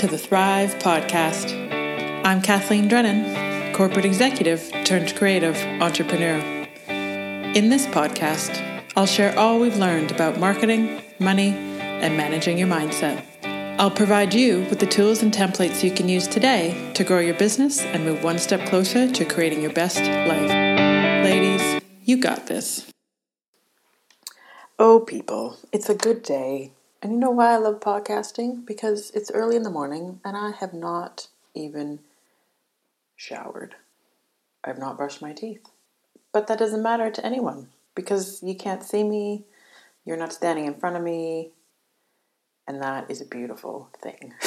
to the Thrive Podcast. I'm Kathleen Drennan, corporate executive turned creative entrepreneur. In this podcast, I'll share all we've learned about marketing, money, and managing your mindset. I'll provide you with the tools and templates you can use today to grow your business and move one step closer to creating your best life. Ladies, you got this. Oh, people, it's a good day and you know why I love podcasting? Because it's early in the morning and I have not even showered. I've not brushed my teeth. But that doesn't matter to anyone because you can't see me, you're not standing in front of me, and that is a beautiful thing.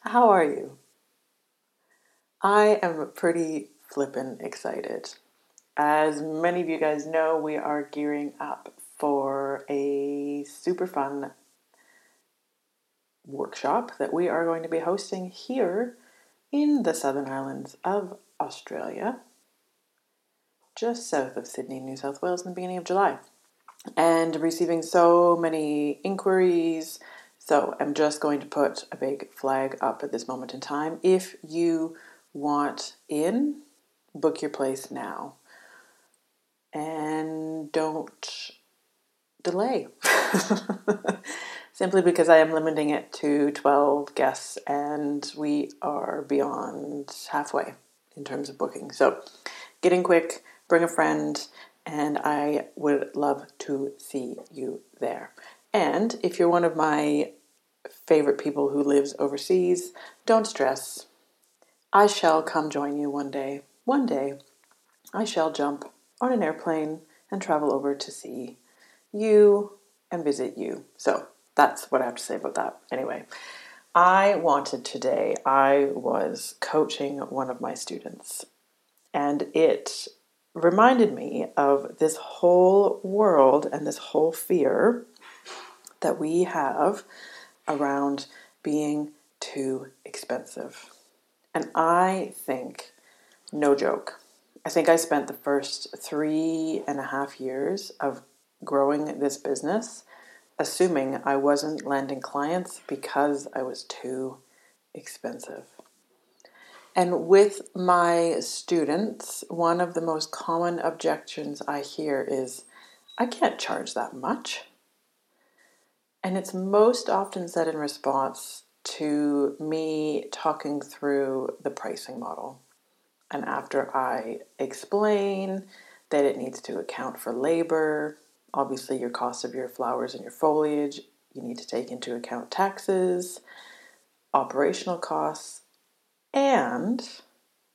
How are you? I am pretty flippin' excited. As many of you guys know, we are gearing up for a super fun workshop that we are going to be hosting here in the Southern Highlands of Australia, just south of Sydney, New South Wales, in the beginning of July. And receiving so many inquiries. So I'm just going to put a big flag up at this moment in time. If you want in, book your place now. And don't delay. Simply because I am limiting it to 12 guests and we are beyond halfway in terms of booking. So get in quick, bring a friend, and I would love to see you there. And if you're one of my favorite people who lives overseas, don't stress. I shall come join you one day. One day, I shall jump on an airplane and travel over to see you and visit you. So that's what I have to say about that. Anyway, I wanted today, I was coaching one of my students, and it reminded me of this whole world and this whole fear that we have around being too expensive. And I think, no joke, I think I spent the first three and a half years of growing this business, assuming I wasn't landing clients because I was too expensive. And with my students, one of the most common objections I hear is, I can't charge that much. And it's most often said in response to me talking through the pricing model. And after I explain that it needs to account for labor, obviously your cost of your flowers and your foliage. You need to take into account taxes, operational costs, and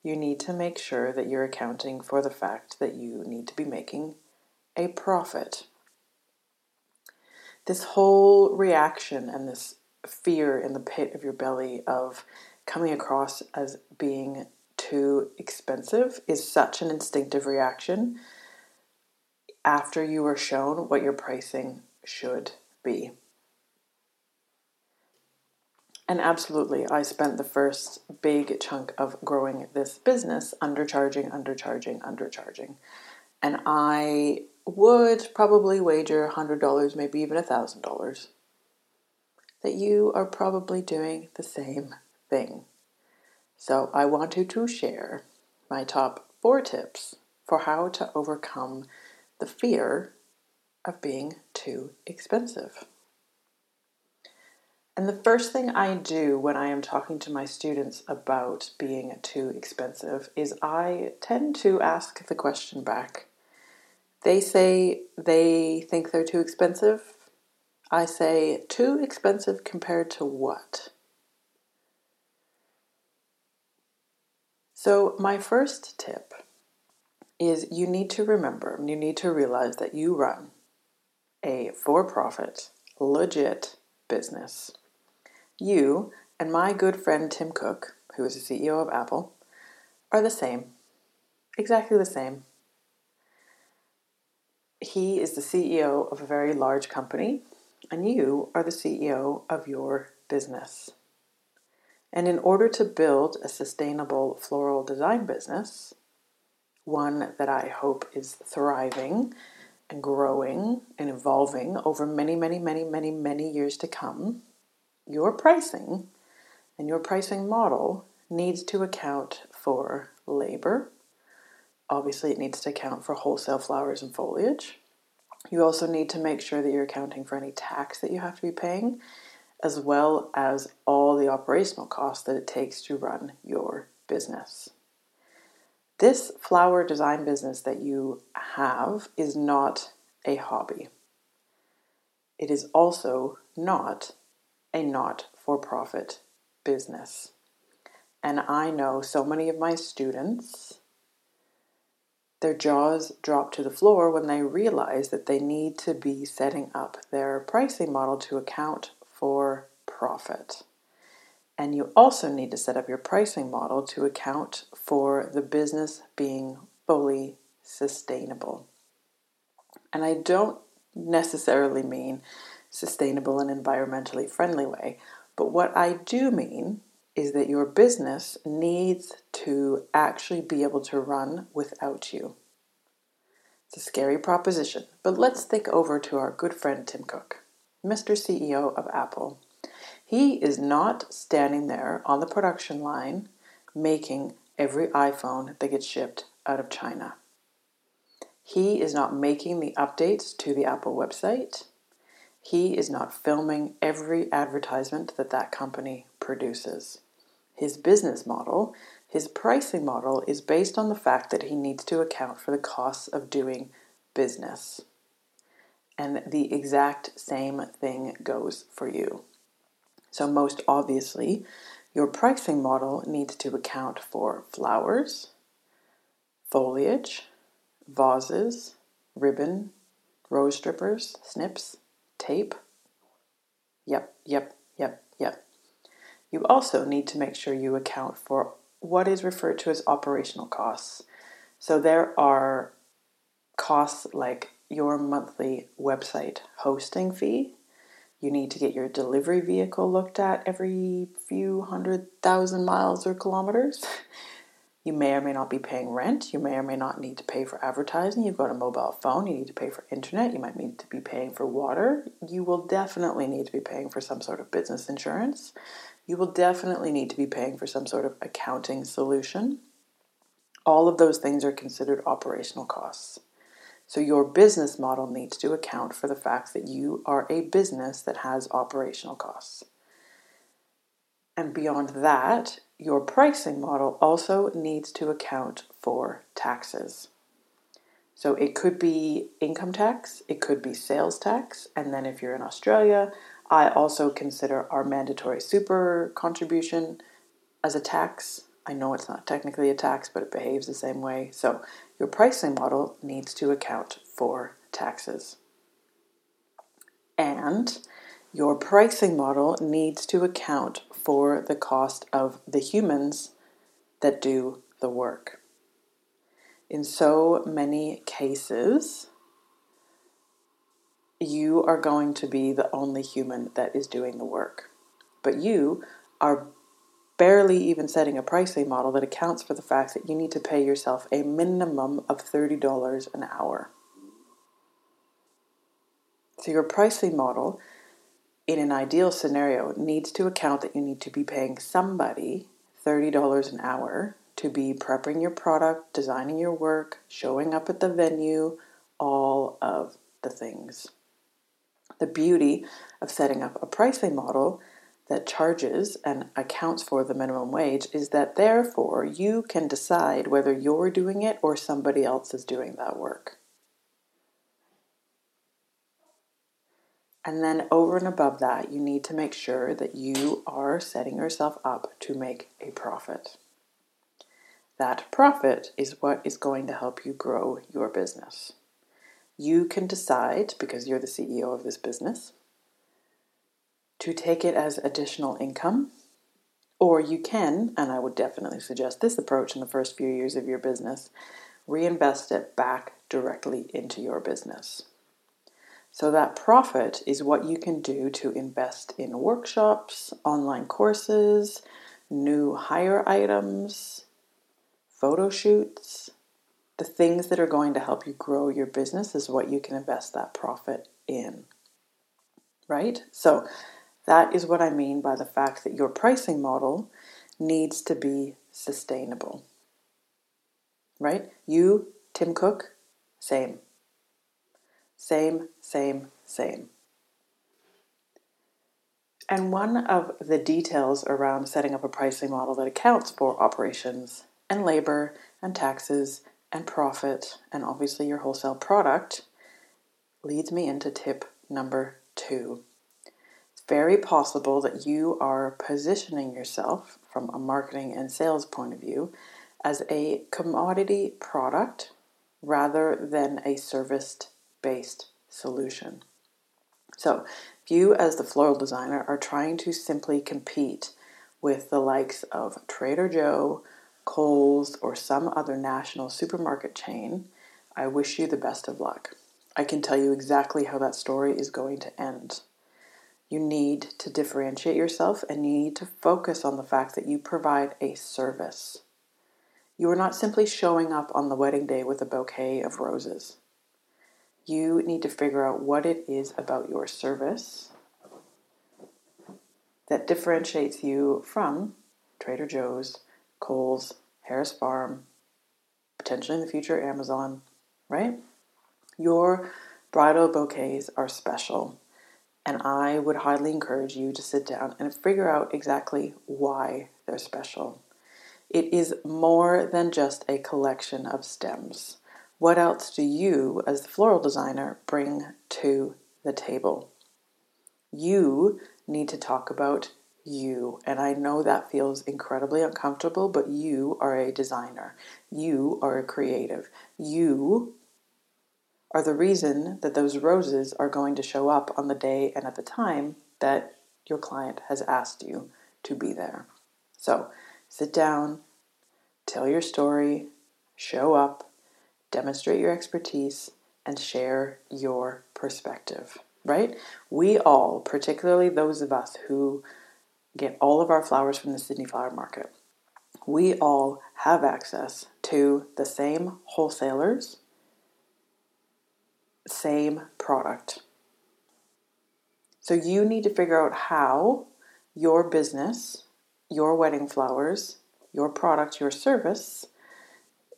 you need to make sure that you're accounting for the fact that you need to be making a profit. This whole reaction and this fear in the pit of your belly of coming across as being too expensive is such an instinctive reaction after you are shown what your pricing should be. And absolutely, I spent the first big chunk of growing this business undercharging, undercharging, undercharging. And I would probably wager $100, maybe even $1,000, that you are probably doing the same thing. So I wanted to share my top four tips for how to overcome the fear of being too expensive. And the first thing I do when I am talking to my students about being too expensive is I tend to ask the question back. They say they think they're too expensive. I say, too expensive compared to what? So, my first tip is you need to remember, you need to realize that you run a for profit, legit business. You and my good friend Tim Cook, who is the CEO of Apple, are the same. Exactly the same. He is the CEO of a very large company, and you are the CEO of your business. And in order to build a sustainable floral design business, one that I hope is thriving and growing and evolving over many, many, many, many, many years to come, your pricing and your pricing model needs to account for labor. Obviously, it needs to account for wholesale flowers and foliage. You also need to make sure that you're accounting for any tax that you have to be paying, as well as all the operational costs that it takes to run your business. This flower design business that you have is not a hobby. It is also not a not for profit business. And I know so many of my students, their jaws drop to the floor when they realize that they need to be setting up their pricing model to account for profit. And you also need to set up your pricing model to account for the business being fully sustainable. And I don't necessarily mean sustainable and environmentally friendly way, but what I do mean is that your business needs to actually be able to run without you. It's a scary proposition, but let's think over to our good friend Tim Cook, Mr. CEO of Apple. He is not standing there on the production line making every iPhone that gets shipped out of China. He is not making the updates to the Apple website. He is not filming every advertisement that that company produces. His business model, his pricing model, is based on the fact that he needs to account for the costs of doing business. And the exact same thing goes for you. So, most obviously, your pricing model needs to account for flowers, foliage, vases, ribbon, rose strippers, snips, tape. Yep, yep, yep, yep. You also need to make sure you account for what is referred to as operational costs. So there are costs like your monthly website hosting fee. You need to get your delivery vehicle looked at every few hundred thousand miles or kilometers. You may or may not be paying rent. You may or may not need to pay for advertising. You've got a mobile phone. You need to pay for internet. You might need to be paying for water. You will definitely need to be paying for some sort of business insurance. You will definitely need to be paying for some sort of accounting solution. All of those things are considered operational costs. So, your business model needs to account for the fact that you are a business that has operational costs. And beyond that, your pricing model also needs to account for taxes. So it could be income tax, it could be sales tax, and then if you're in Australia, I also consider our mandatory super contribution as a tax. I know it's not technically a tax, but it behaves the same way. So your pricing model needs to account for taxes. And your pricing model needs to account for the cost of the humans that do the work. In so many cases, you are going to be the only human that is doing the work. But you are barely even setting a pricing model that accounts for the fact that you need to pay yourself a minimum of $30 an hour. So, your pricing model in an ideal scenario, needs to account that you need to be paying somebody $30 an hour to be prepping your product, designing your work, showing up at the venue, all of the things. The beauty of setting up a pricing model that charges and accounts for the minimum wage is that therefore you can decide whether you're doing it or somebody else is doing that work. And then over and above that, you need to make sure that you are setting yourself up to make a profit. That profit is what is going to help you grow your business. You can decide, because you're the CEO of this business, to take it as additional income, or you can, and I would definitely suggest this approach in the first few years of your business, reinvest it back directly into your business. So, that profit is what you can do to invest in workshops, online courses, new hire items, photo shoots. The things that are going to help you grow your business is what you can invest that profit in. Right? So, That is what I mean by the fact that your pricing model needs to be sustainable. Right? You, Tim Cook, same. Same, same, same. And one of the details around setting up a pricing model that accounts for operations and labor and taxes and profit and obviously your wholesale product leads me into tip number two. Very possible that you are positioning yourself from a marketing and sales point of view as a commodity product rather than a service based solution. So, if you, as the floral designer, are trying to simply compete with the likes of Trader Joe, Coles, or some other national supermarket chain, I wish you the best of luck. I can tell you exactly how that story is going to end. You need to differentiate yourself and you need to focus on the fact that you provide a service. You are not simply showing up on the wedding day with a bouquet of roses you need to figure out what it is about your service that differentiates you from Trader Joe's, Coles, Harris Farm, potentially in the future Amazon, right? Your bridal bouquets are special, and I would highly encourage you to sit down and figure out exactly why they're special. It is more than just a collection of stems. What else do you, as the floral designer, bring to the table? You need to talk about you. And I know that feels incredibly uncomfortable, but you are a designer. You are a creative. You are the reason that those roses are going to show up on the day and at the time that your client has asked you to be there. So sit down, tell your story, show up, demonstrate your expertise, and share your perspective, right? We all, particularly those of us who get all of our flowers from the Sydney Flower Market, we all have access to the same wholesalers, same product. So you need to figure out how your business, your wedding flowers, your product, your service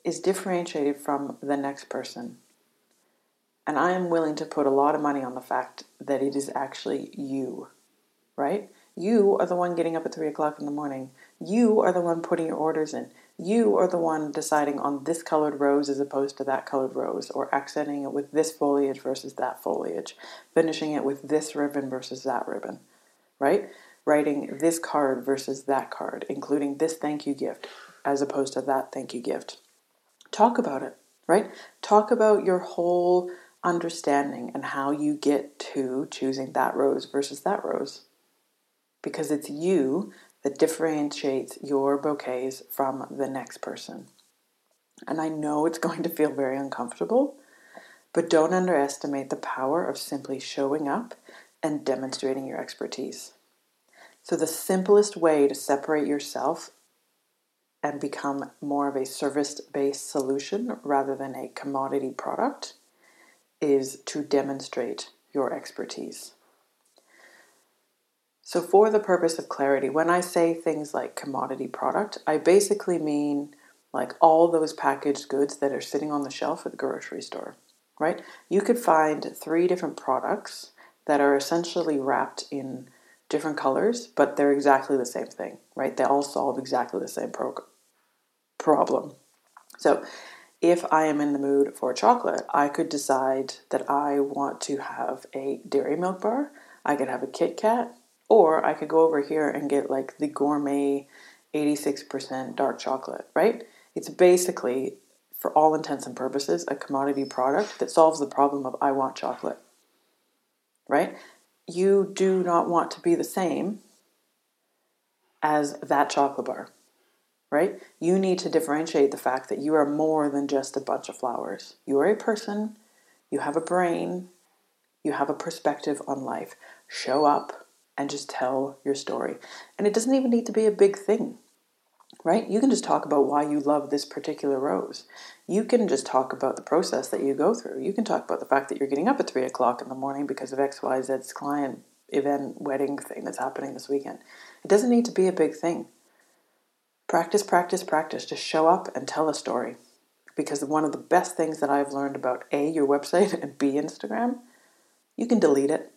is differentiated from the next person. And I am willing to put a lot of money on the fact that it is actually you, right? You are the one getting up at three o'clock in the morning. You are the one putting your orders in. You are the one deciding on this colored rose as opposed to that colored rose, or accenting it with this foliage versus that foliage, finishing it with this ribbon versus that ribbon, right? Writing this card versus that card, including this thank you gift as opposed to that thank you gift talk about it, right? Talk about your whole understanding and how you get to choosing that rose versus that rose. Because it's you that differentiates your bouquets from the next person. And I know it's going to feel very uncomfortable, but don't underestimate the power of simply showing up and demonstrating your expertise. So, the simplest way to separate yourself and become more of a service based solution rather than a commodity product is to demonstrate your expertise. So, for the purpose of clarity, when I say things like commodity product, I basically mean like all those packaged goods that are sitting on the shelf at the grocery store, right? You could find three different products that are essentially wrapped in different colors, but they're exactly the same thing, right? They all solve exactly the same pro- problem. So, if I am in the mood for chocolate, I could decide that I want to have a dairy milk bar, I could have a Kit Kat, or I could go over here and get like the gourmet 86% dark chocolate, right? It's basically, for all intents and purposes, a commodity product that solves the problem of I want chocolate, right? You do not want to be the same as that chocolate bar right? You need to differentiate the fact that you are more than just a bunch of flowers. You are a person, you have a brain, you have a perspective on life. Show up and just tell your story. And it doesn't even need to be a big thing, right? You can just talk about why you love this particular rose. You can just talk about the process that you go through. You can talk about the fact that you're getting up at three o'clock in the morning because of XYZ's client event wedding thing that's happening this weekend. It doesn't need to be a big thing. Practice, practice, practice. Just show up and tell a story. Because one of the best things that I've learned about A, your website, and B, Instagram, you can delete it.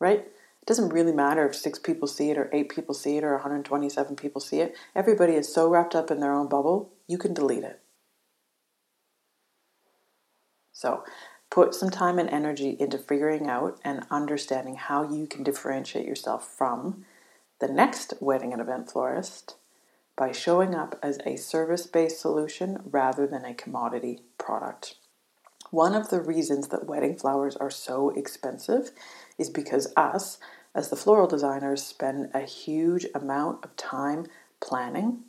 Right? Doesn't really matter if six people see it, or eight people see it, or 127 people see it. Everybody is so wrapped up in their own bubble, you can delete it. So, put some time and energy into figuring out and understanding how you can differentiate yourself from the next wedding and event florist by showing up as a service based solution rather than a commodity product. One of the reasons that wedding flowers are so expensive is because us, as the floral designers, spend a huge amount of time planning,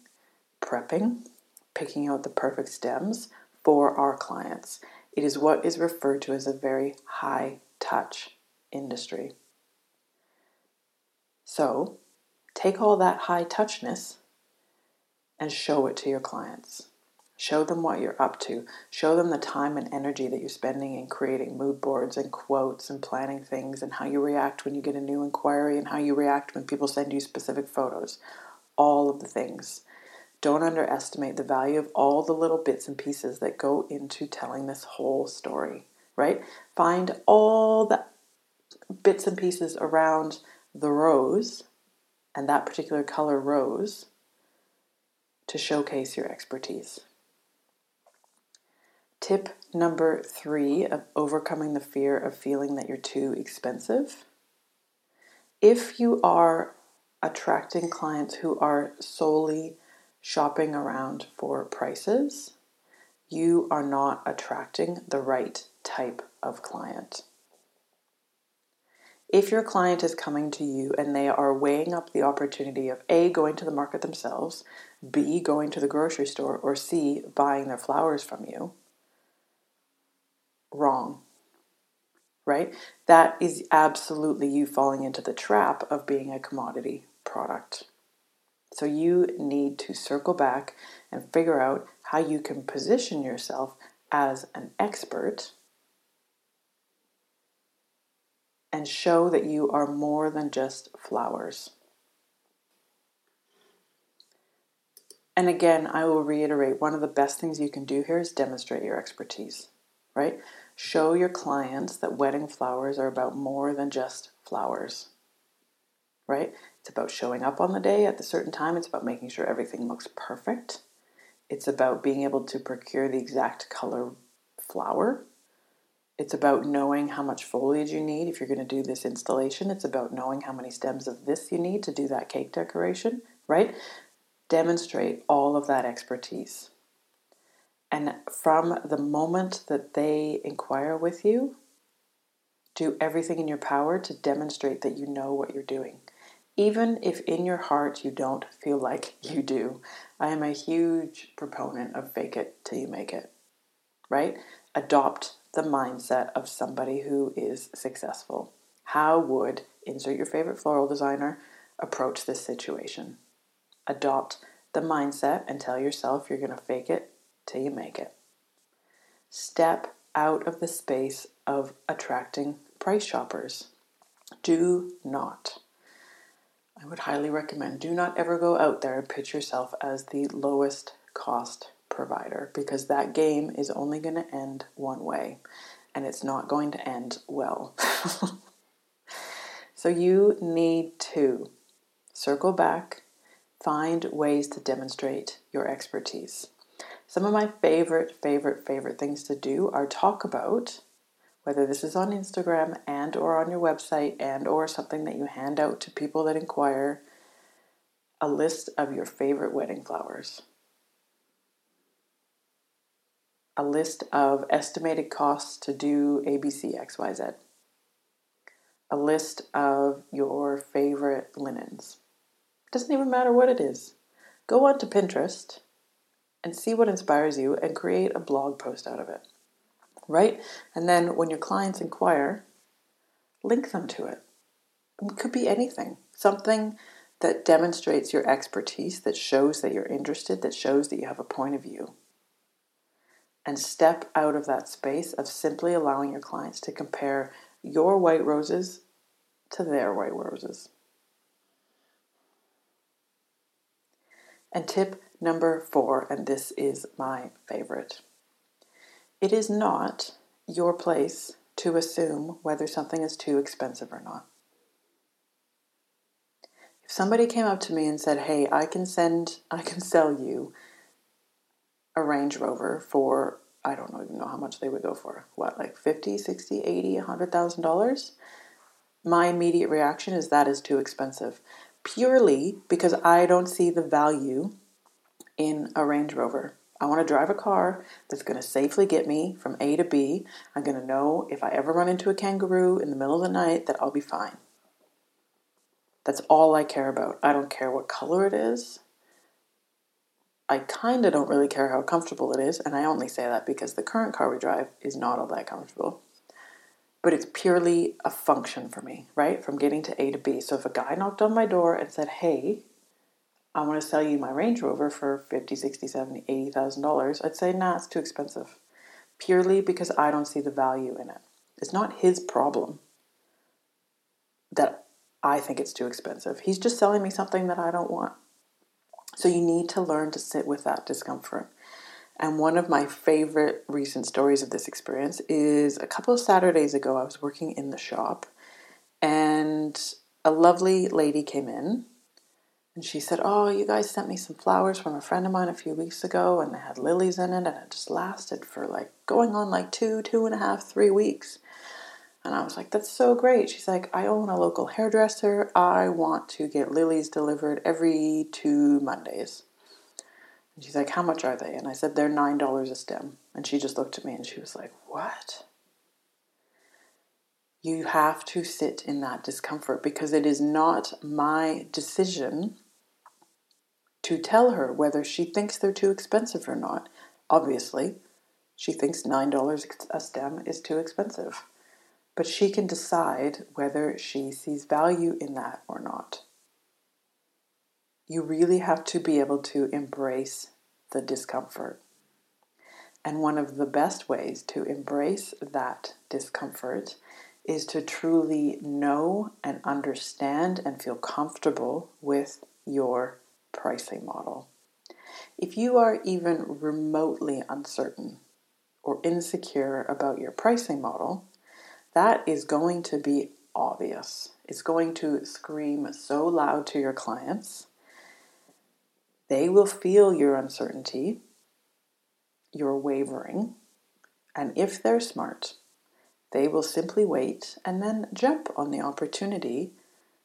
prepping, picking out the perfect stems for our clients. It is what is referred to as a very high touch industry. So, take all that high touchness and show it to your clients. Show them what you're up to. Show them the time and energy that you're spending in creating mood boards and quotes and planning things and how you react when you get a new inquiry and how you react when people send you specific photos. All of the things. Don't underestimate the value of all the little bits and pieces that go into telling this whole story, right? Find all the bits and pieces around the rose and that particular color rose to showcase your expertise. Tip number three of overcoming the fear of feeling that you're too expensive. If you are attracting clients who are solely shopping around for prices, you are not attracting the right type of client. If your client is coming to you and they are weighing up the opportunity of A, going to the market themselves, B, going to the grocery store, or C, buying their flowers from you, wrong. Right? That is absolutely you falling into the trap of being a commodity product. So you need to circle back and figure out how you can position yourself as an expert and show that you are more than just flowers. And again, I will reiterate one of the best things you can do here is demonstrate your expertise, right? Show your clients that wedding flowers are about more than just flowers, right? It's about showing up on the day at a certain time, it's about making sure everything looks perfect. It's about being able to procure the exact color flower it's about knowing how much foliage you need if you're going to do this installation. It's about knowing how many stems of this you need to do that cake decoration, right? Demonstrate all of that expertise. And from the moment that they inquire with you, do everything in your power to demonstrate that you know what you're doing. Even if in your heart you don't feel like you do. I am a huge proponent of fake it till you make it, right? Adopt the mindset of somebody who is successful. How would, insert your favorite floral designer, approach this situation? Adopt the mindset and tell yourself you're going to fake it till you make it. Step out of the space of attracting price shoppers. Do not. I would highly recommend do not ever go out there and pitch yourself as the lowest cost provider because that game is only going to end one way and it's not going to end well. so you need to circle back, find ways to demonstrate your expertise. Some of my favorite, favorite, favorite things to do are talk about whether this is on Instagram and or on your website and or something that you hand out to people that inquire a list of your favorite wedding flowers. a list of estimated costs to do ABC, XYZ. A list of your favorite linens. Doesn't even matter what it is. Go onto Pinterest and see what inspires you and create a blog post out of it. Right? And then when your clients inquire, link them to it. It could be anything. Something that demonstrates your expertise, that shows that you're interested, that shows that you have a point of view and step out of that space of simply allowing your clients to compare your white roses to their white roses. And tip number four, and this is my favorite it is not your place to assume whether something is too expensive or not. If somebody came up to me and said, "Hey, I can send I can sell you a Range Rover for I don't even know how much they would go for. What, like 50, 60, 80, 100,000 dollars?" My immediate reaction is that is too expensive, purely because I don't see the value in a Range Rover. I want to drive a car that's going to safely get me from A to B. I'm going to know if I ever run into a kangaroo in the middle of the night that I'll be fine. That's all I care about. I don't care what color it is. I kind of don't really care how comfortable it is, and I only say that because the current car we drive is not all that comfortable. But it's purely a function for me, right? From getting to A to B. So if a guy knocked on my door and said, "Hey, I want to sell you my Range Rover for 50, 60, 70, 80,000 dollars, I'd say, nah, it's too expensive. Purely because I don't see the value in it. It's not his problem that I think it's too expensive. He's just selling me something that I don't want. So you need to learn to sit with that discomfort. And one of my favorite recent stories of this experience is a couple of Saturdays ago, I was working in the shop and a lovely lady came in and she said, Oh, you guys sent me some flowers from a friend of mine a few weeks ago, and they had lilies in it, and it just lasted for like going on like two, two and a half, three weeks. And I was like, That's so great. She's like, I own a local hairdresser. I want to get lilies delivered every two Mondays. And she's like, How much are they? And I said, They're $9 a stem. And she just looked at me and she was like, What? You have to sit in that discomfort because it is not my decision to tell her whether she thinks they're too expensive or not. Obviously, she thinks $9 a stem is too expensive, but she can decide whether she sees value in that or not. You really have to be able to embrace the discomfort. And one of the best ways to embrace that discomfort is to truly know and understand and feel comfortable with your pricing model. If you are even remotely uncertain or insecure about your pricing model, that is going to be obvious. It's going to scream so loud to your clients. They will feel your uncertainty, your wavering, and if they're smart, they will simply wait and then jump on the opportunity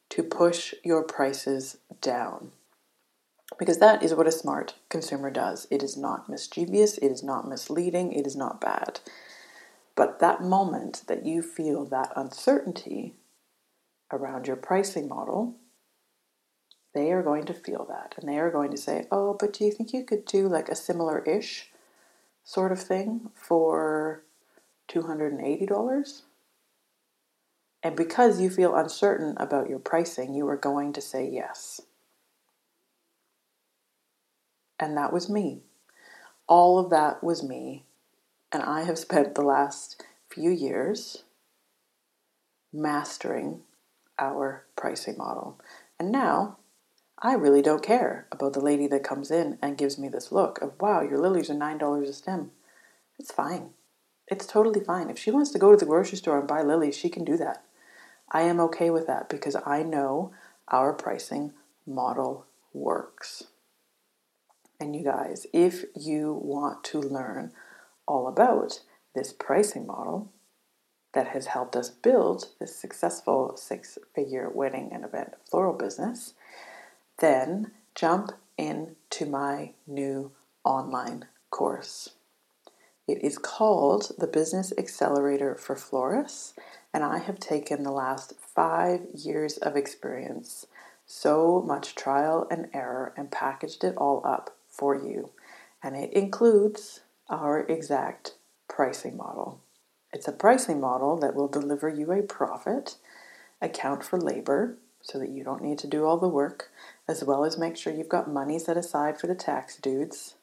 to push your prices down. Because that is what a smart consumer does. It is not mischievous, it is not misleading, it is not bad. But that moment that you feel that uncertainty around your pricing model, they are going to feel that. And they are going to say, Oh, but do you think you could do like a similar ish sort of thing for $280? And because you feel uncertain about your pricing, you are going to say yes. And that was me. All of that was me. And I have spent the last few years mastering our pricing model. And now I really don't care about the lady that comes in and gives me this look of, wow, your lilies are $9 a stem. It's fine. It's totally fine. If she wants to go to the grocery store and buy lilies, she can do that. I am okay with that because I know our pricing model works. And you guys, if you want to learn all about this pricing model that has helped us build this successful six figure wedding and event floral business, then jump into my new online course. It is called the Business Accelerator for Florists, and I have taken the last five years of experience, so much trial and error, and packaged it all up for you. And it includes our exact pricing model. It's a pricing model that will deliver you a profit, account for labor so that you don't need to do all the work, as well as make sure you've got money set aside for the tax dudes.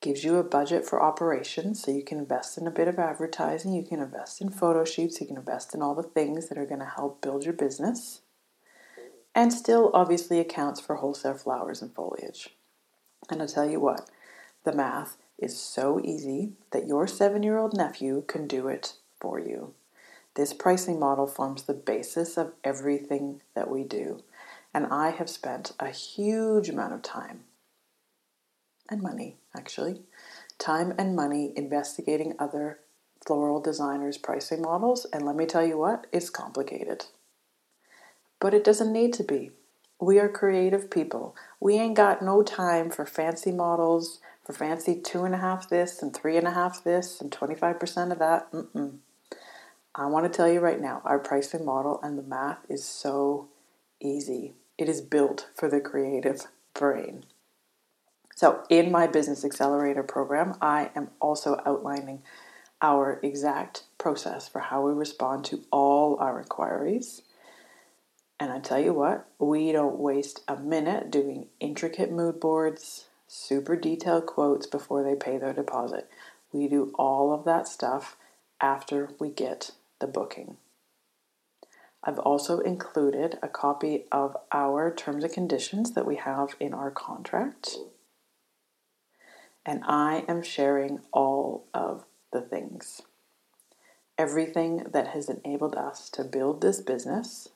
Gives you a budget for operations so you can invest in a bit of advertising, you can invest in photo shoots, you can invest in all the things that are going to help build your business, and still obviously accounts for wholesale flowers and foliage. And I'll tell you what, the math is so easy that your seven year old nephew can do it for you. This pricing model forms the basis of everything that we do. And I have spent a huge amount of time and money, actually, time and money investigating other floral designers' pricing models. And let me tell you what, it's complicated. But it doesn't need to be. We are creative people. We ain't got no time for fancy models, for fancy two and a half this and three and a half this and 25% of that. Mm-mm. I want to tell you right now, our pricing model and the math is so easy. It is built for the creative brain. So, in my Business Accelerator program, I am also outlining our exact process for how we respond to all our inquiries. And I tell you what, we don't waste a minute doing intricate mood boards, super detailed quotes before they pay their deposit. We do all of that stuff after we get the booking. I've also included a copy of our terms and conditions that we have in our contract and I am sharing all of the things. Everything that has enabled us to build this business,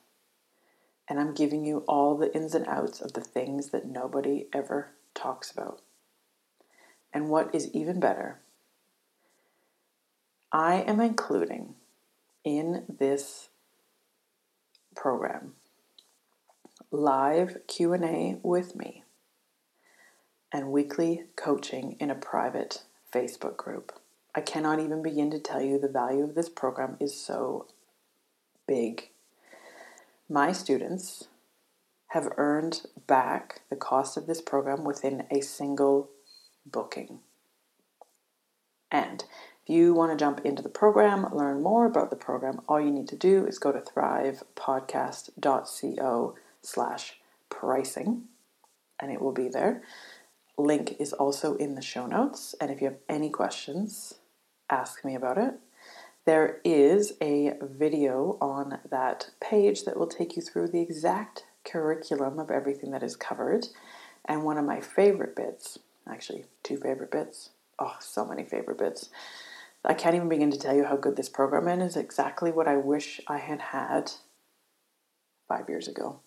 and I'm giving you all the ins and outs of the things that nobody ever talks about. And what is even better, I am including in this program live Q&A with me and weekly coaching in a private Facebook group. I cannot even begin to tell you the value of this program is so big. My students have earned back the cost of this program within a single booking. And if you want to jump into the program, learn more about the program, all you need to do is go to thrivepodcast.co slash pricing and it will be there link is also in the show notes. And if you have any questions, ask me about it. There is a video on that page that will take you through the exact curriculum of everything that is covered. And one of my favorite bits, actually, two favorite bits. Oh, so many favorite bits. I can't even begin to tell you how good this program is. Exactly what I wish I had had five years ago.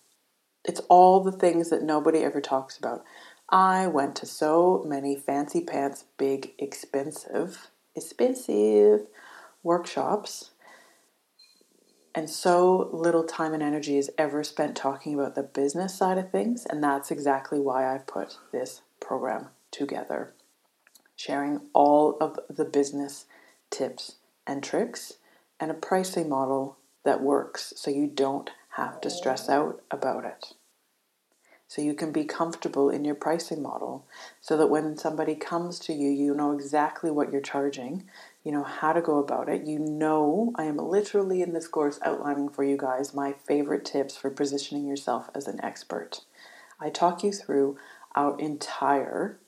It's all the things that nobody ever talks about. I went to so many fancy pants, big, expensive, expensive workshops, and so little time and energy is ever spent talking about the business side of things. And that's exactly why I've put this program together, sharing all of the business tips and tricks and a pricing model that works so you don't have to stress out about it so you can be comfortable in your pricing model so that when somebody comes to you you know exactly what you're charging you know how to go about it. You know i am literally in this course outlining for you guys my favorite tips for positioning yourself as an expert. I talk you through our entire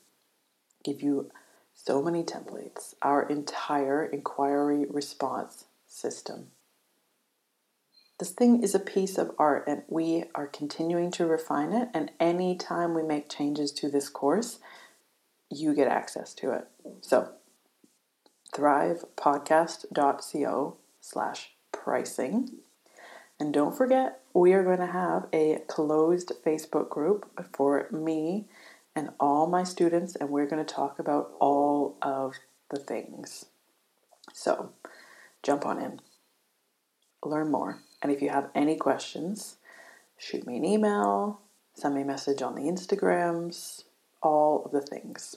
give you so many templates our entire inquiry response system this thing is a piece of art and we are continuing to refine it. And anytime we make changes to this course, you get access to it. So, thrivepodcast.co slash pricing. And don't forget, we are going to have a closed Facebook group for me and all my students, and we're going to talk about all of the things. So, jump on in, learn more. And if you have any questions, shoot me an email, send me a message on the Instagrams, all of the things.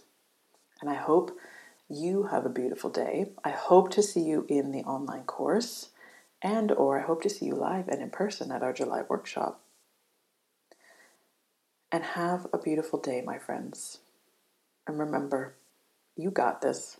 And I hope you have a beautiful day. I hope to see you in the online course and or I hope to see you live and in person at our July workshop. And have a beautiful day, my friends. And remember, you got this.